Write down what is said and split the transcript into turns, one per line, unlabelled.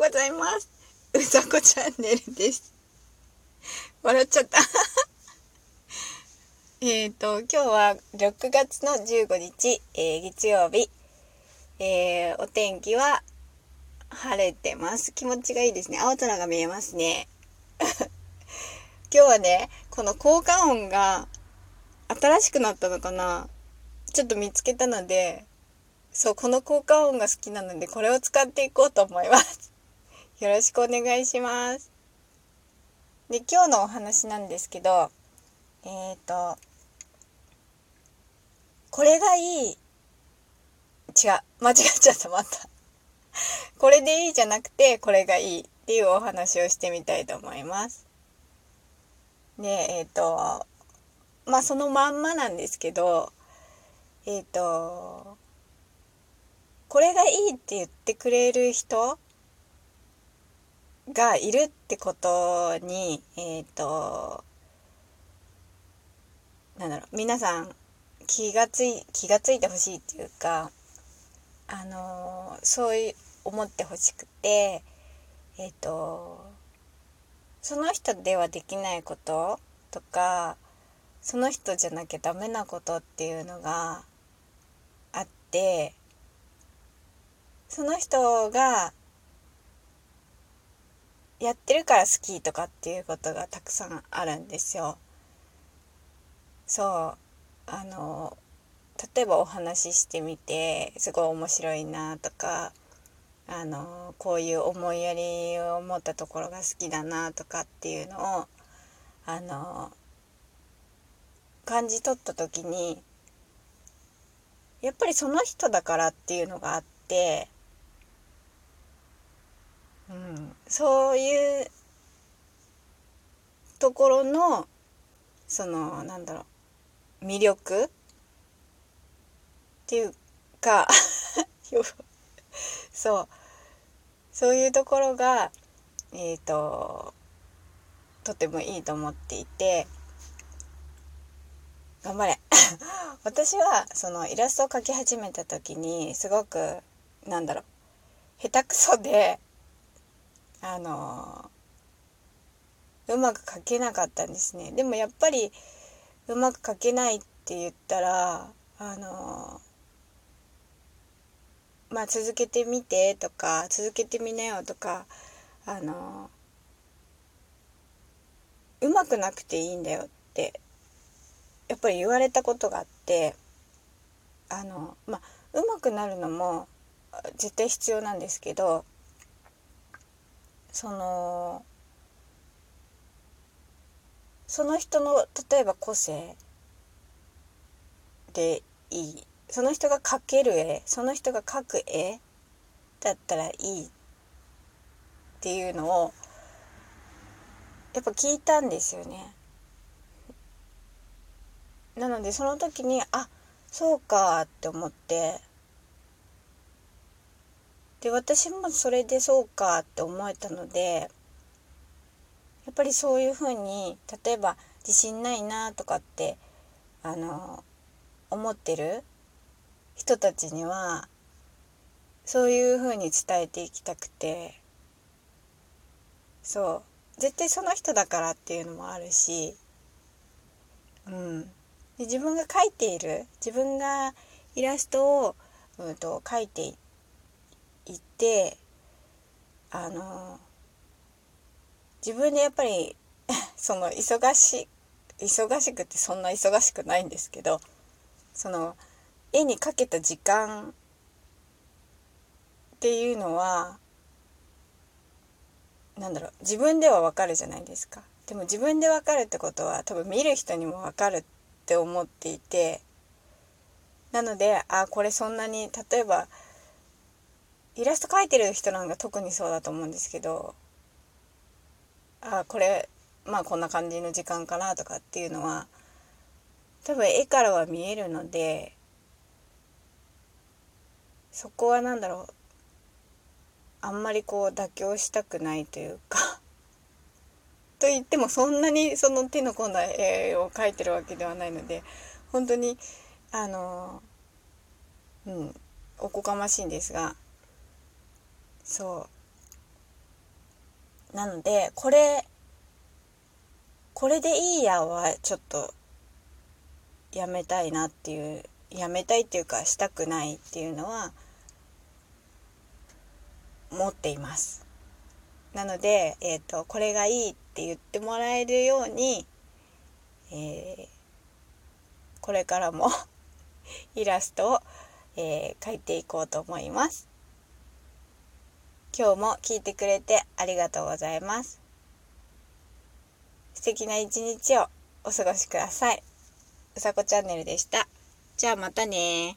うございます。うさこチャンネルです。笑っちゃった えっと、今日は6月の15日、えー、月曜日。えー、お天気は晴れてます。気持ちがいいですね。青空が見えますね。今日はね、この効果音が新しくなったのかなちょっと見つけたので、そう、この効果音が好きなので、これを使っていこうと思います。よろしくお願いします。で、今日のお話なんですけど、えっ、ー、と、これがいい。違う。間違っちゃった、また。これでいいじゃなくて、これがいいっていうお話をしてみたいと思います。で、えっ、ー、と、まあそのまんまなんですけど、えっ、ー、と、これがいいって言ってくれる人がいるってことに、えっ、ー、と、なんだろう、皆さん気がつい、気がついてほしいっていうか、あのそういう思ってほしくて、えっ、ー、と、その人ではできないこととか、その人じゃなきゃダメなことっていうのがあって、その人がやってるから好きとかっていうことがたくさんあるんですよ。そうあの例えばお話ししてみてすごい面白いなとかあのこういう思いやりを持ったところが好きだなとかっていうのをあの感じ取った時にやっぱりその人だからっていうのがあってうん、そういうところのそのなんだろう魅力っていうか そう。そういうところがえっ、ー、ととてもいいと思っていて頑張れ。私はそのイラストを描き始めた時にすごくなんだろう下手くそであのうまく書けなかったんですね。でもやっぱりうまく書けないって言ったらあのまあ続けてみてとか続けてみなよとかあのうまくなくていいんだよってやっぱり言われたことがあってあのまあうまくなるのも絶対必要なんですけどそのその人の例えば個性でいいその人が描ける絵その人が描く絵だったらいいっていうのをやっぱ聞いたんですよね。なのでその時にあそうかって思ってで私もそれでそうかって思えたのでやっぱりそういうふうに例えば自信ないなとかってあの思ってる人たちにはそういうふうに伝えていきたくてそう絶対その人だからっていうのもあるしうん。で自分が描いている自分がイラストを、うんと、と描いてい行ってあの自分でやっぱり その忙し忙しくてそんな忙しくないんですけどその絵にかけた時間っていうのはなんだろう自分ではわかるじゃないですか。でも自分でわかるってことは多分見る人にもわかるって思っていてなのであこれそんなに例えばイラスト描いてる人なんか特にそうだと思うんですけどあこれまあこんな感じの時間かなとかっていうのは多分絵からは見えるのでそこは何だろうあんまりこう妥協したくないというか。と言ってもそんなにその手の込んだ絵を描いてるわけではないので本当にあのうんおこがましいんですが。そうなのでこれこれでいいやはちょっとやめたいなっていうやめたいっていうかしたくないっていうのは持っています。なので、えーと、これがいいって言ってもらえるように、えー、これからも イラストを、えー、描いていこうと思います。今日も聞いてくれてありがとうございます。素敵な一日をお過ごしください。うさこチャンネルでした。じゃあまたね